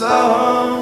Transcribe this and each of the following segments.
slow.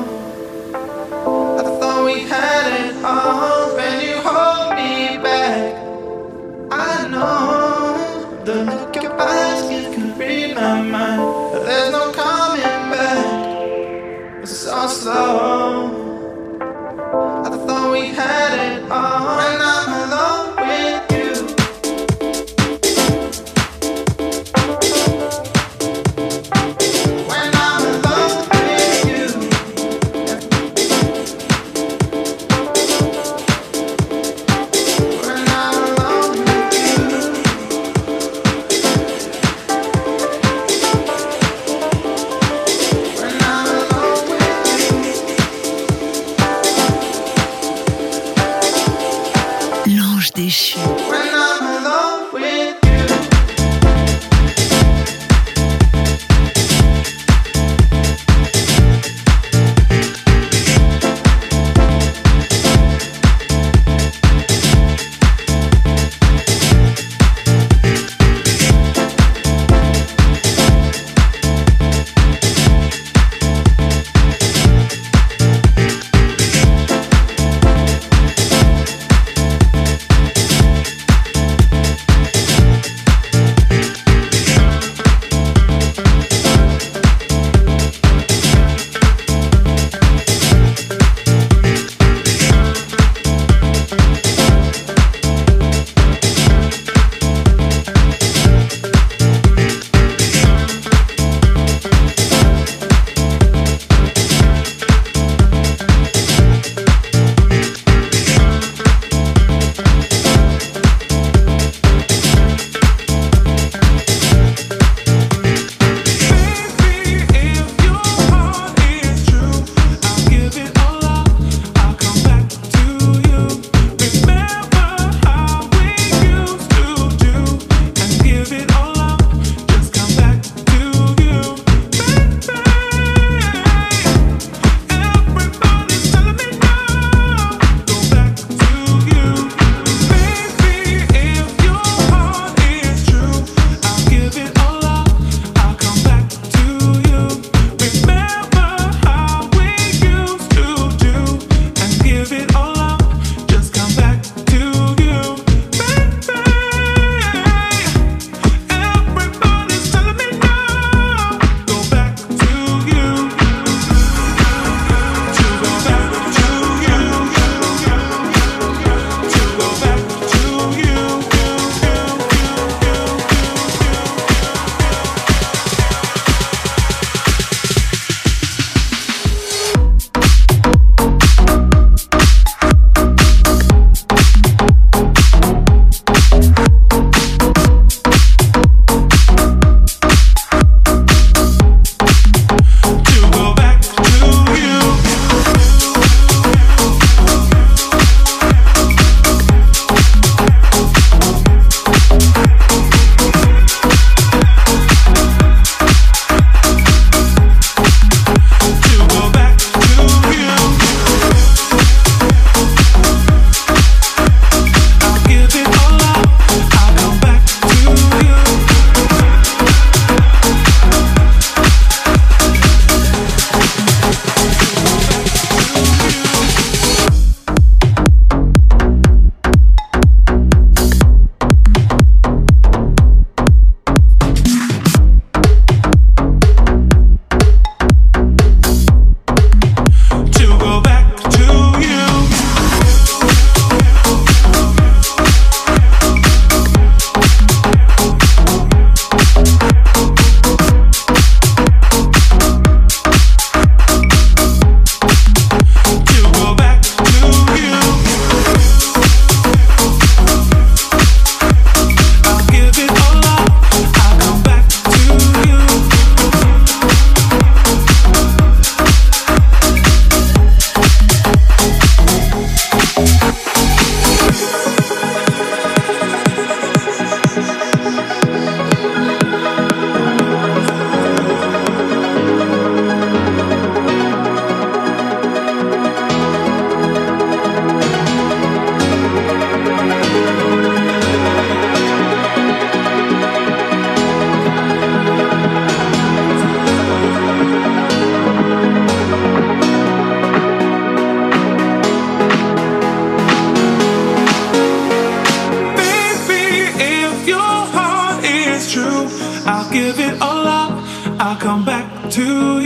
I back to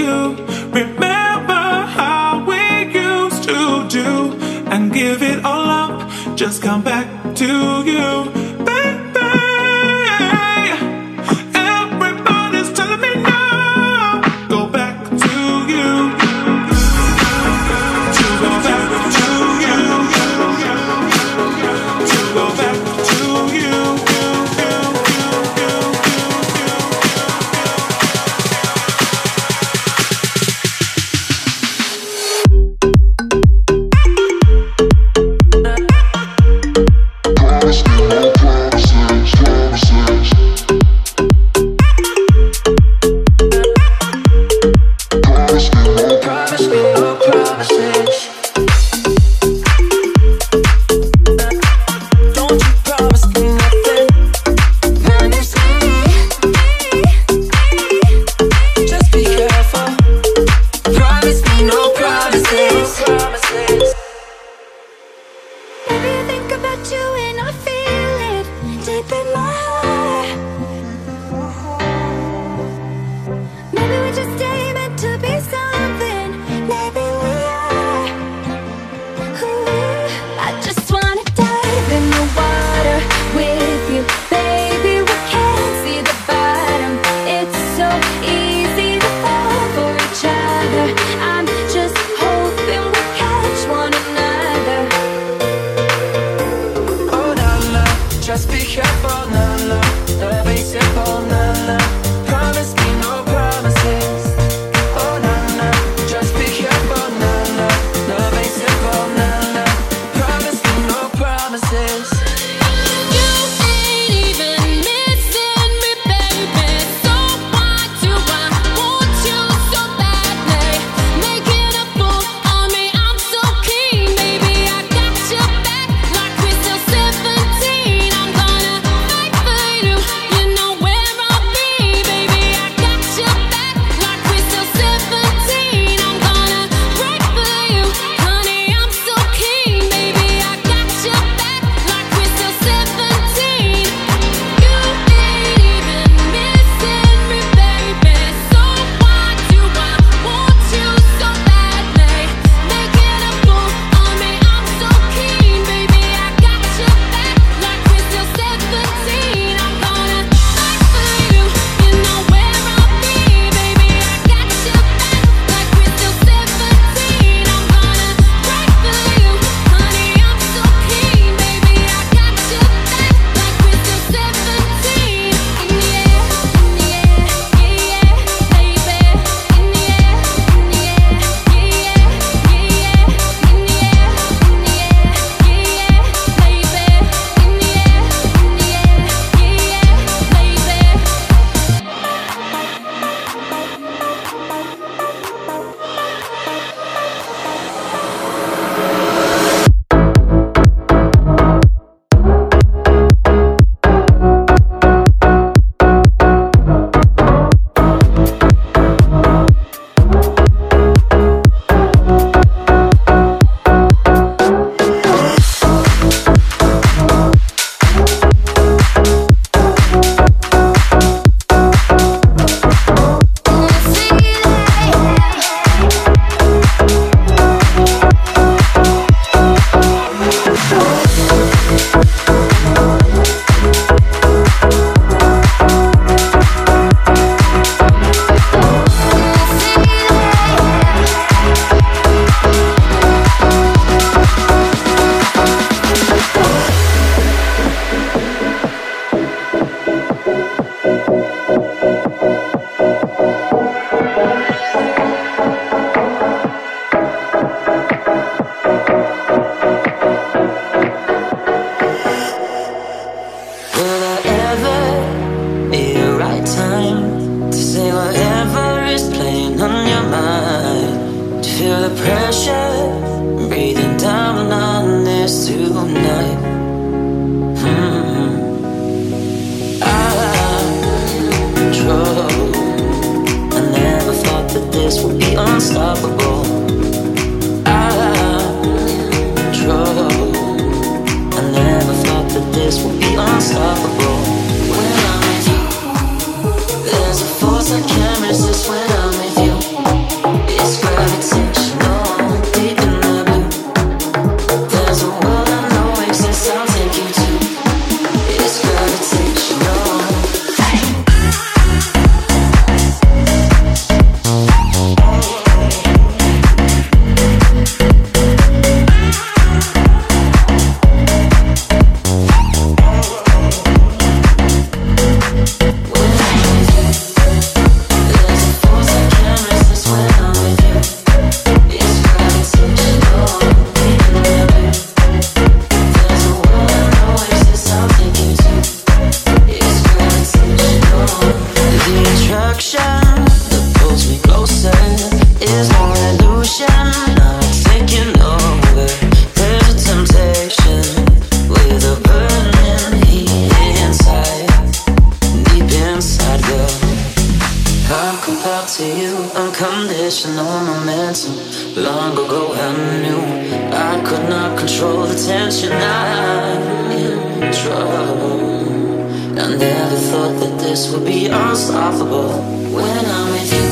never thought that this would be unstoppable. When I'm with you,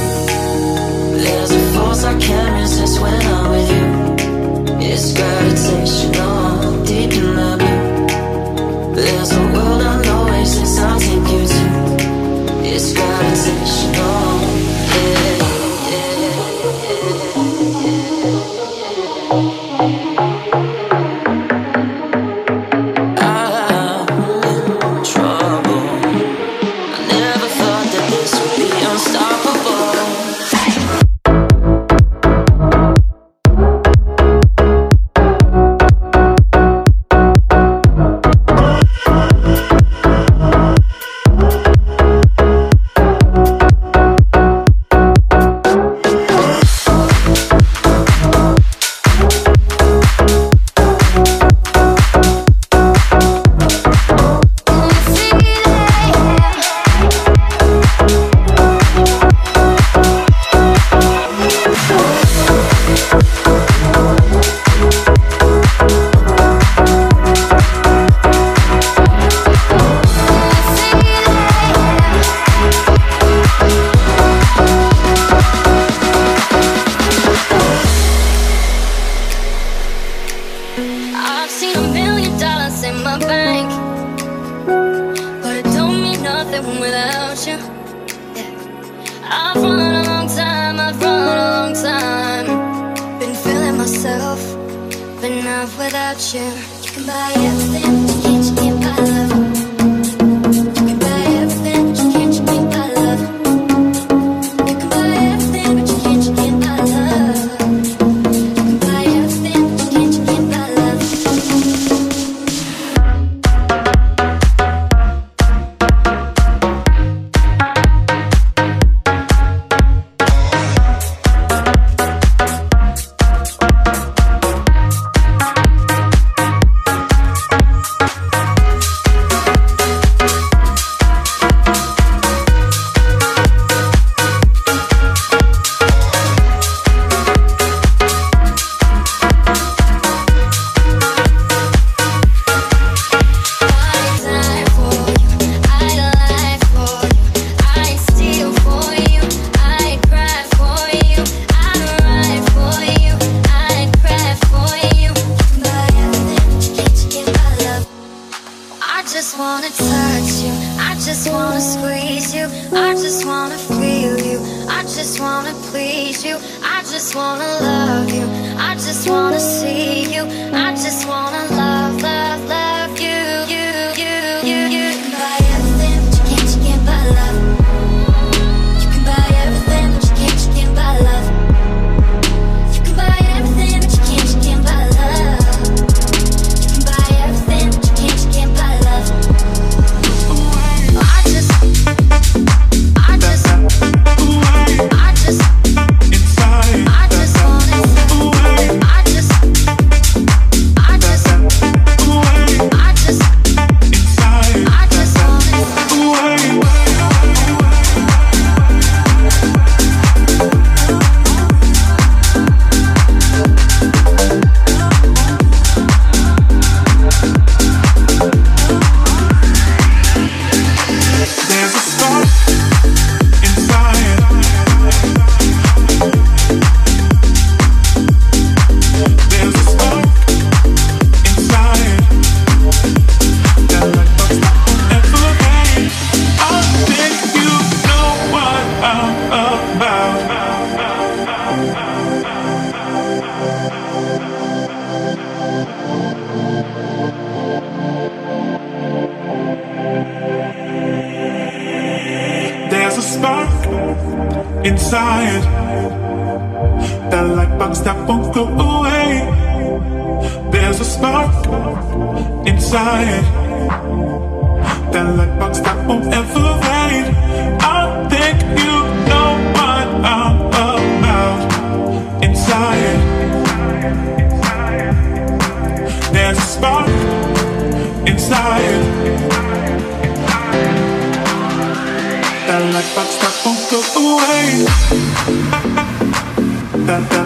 there's a force I can't resist. When I'm with you, it's gravitational, deep in the blue. There's a world I know exists. I'll take you to. It's gravitational. That light box that won't go away. There's a spark inside. That light box that won't ever fade. I think you know what I'm about inside. There's a light i box, that won't go away. That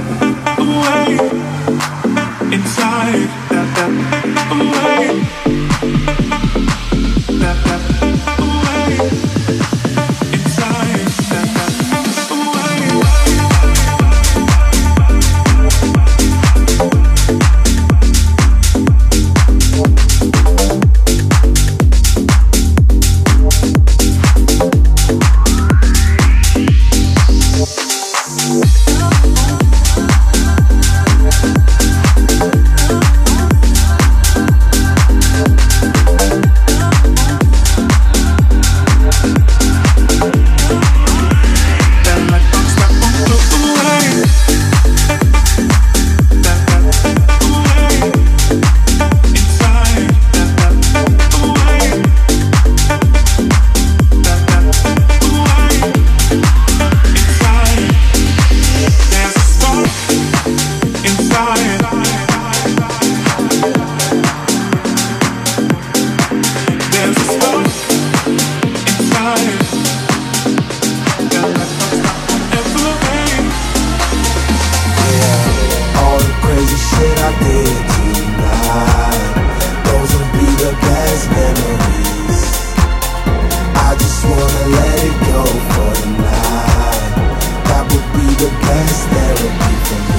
memories. I just wanna let it go for the night. That would be the best therapy for me.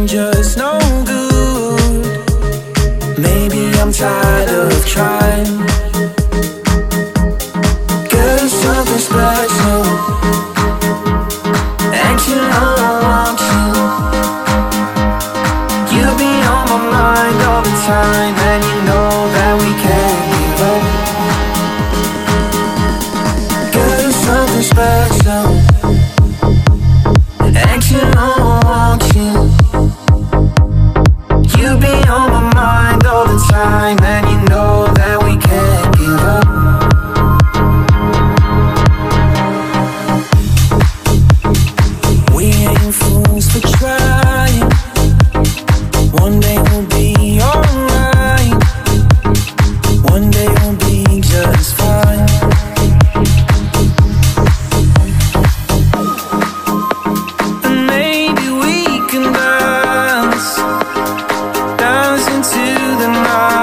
I'm just no good. Maybe I'm tired of trying. Girl, something's special. into the night.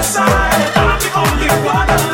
I'm the only one.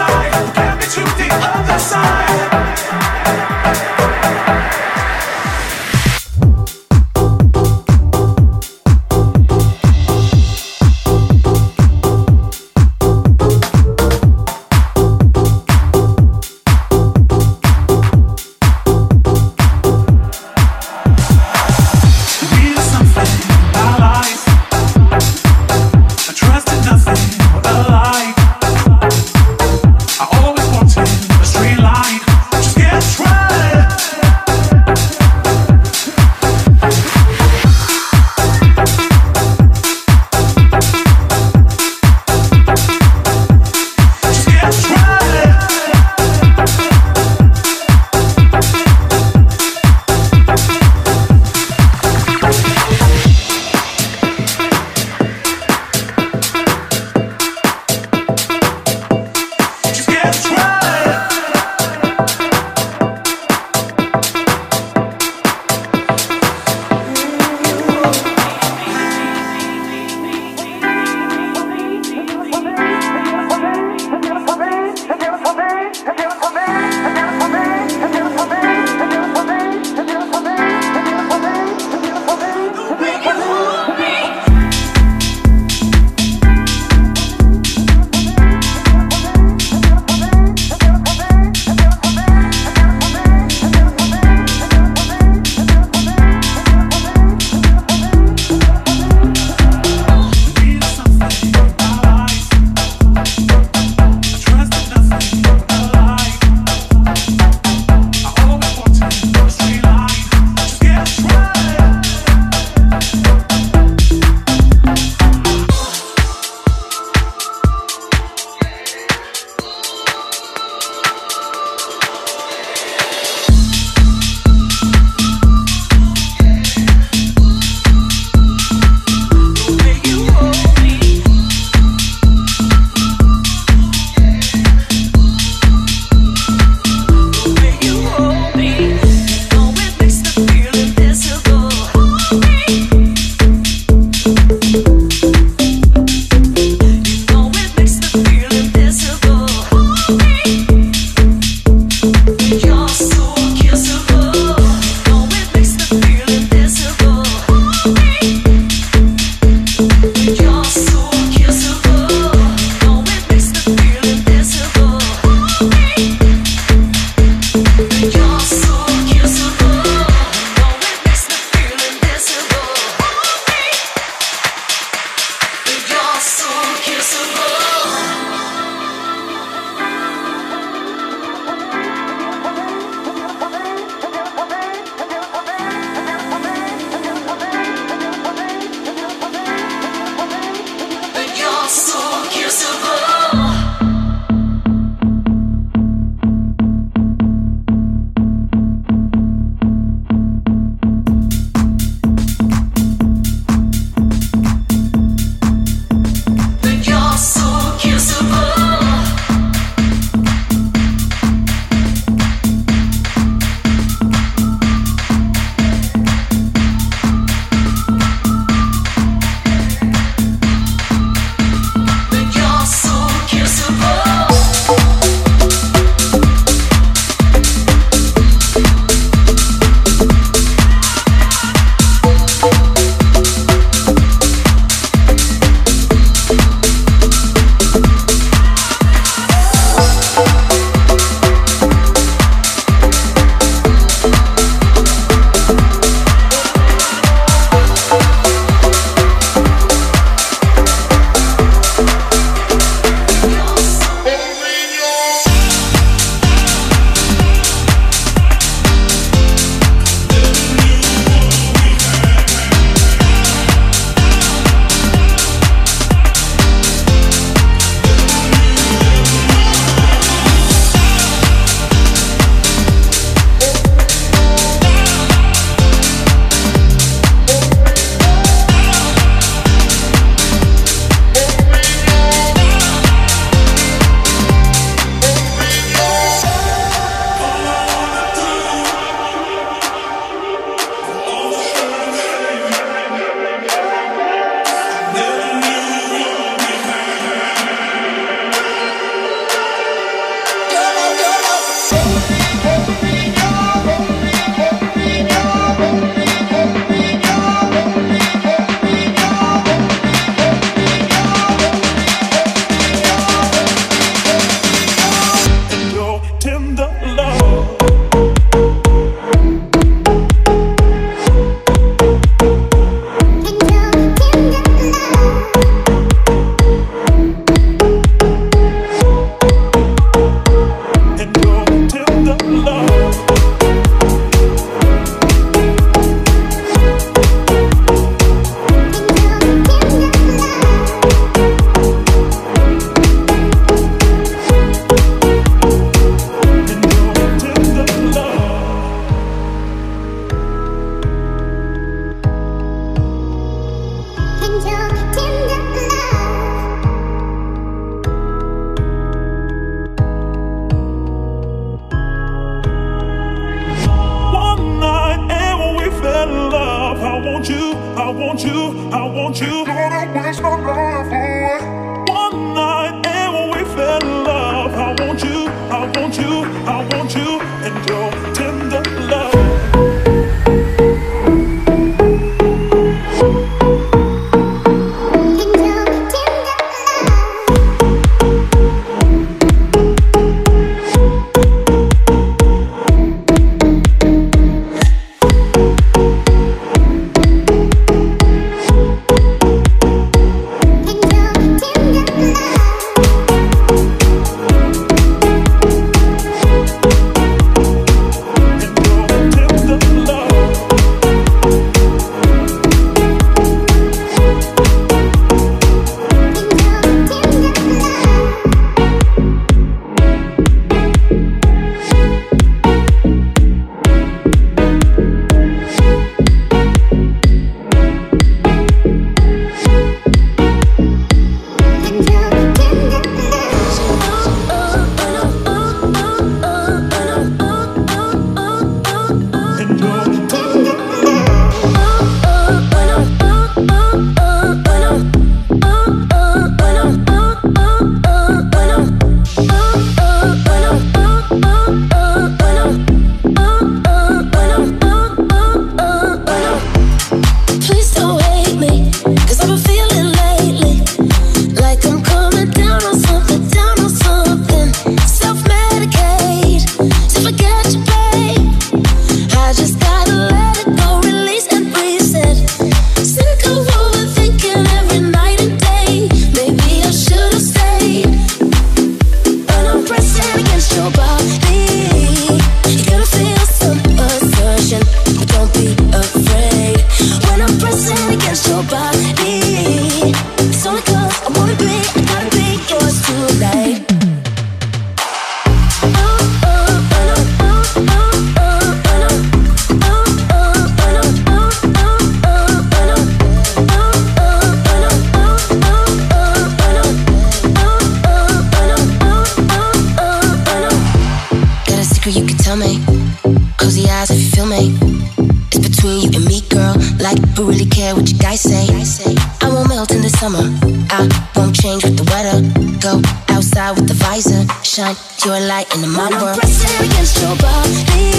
In the weather. Go outside with the visor. Shine your light in my world. Pressing against your body,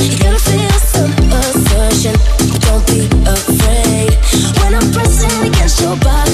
you're gonna feel some assertion, don't be afraid. When I'm pressing against your body.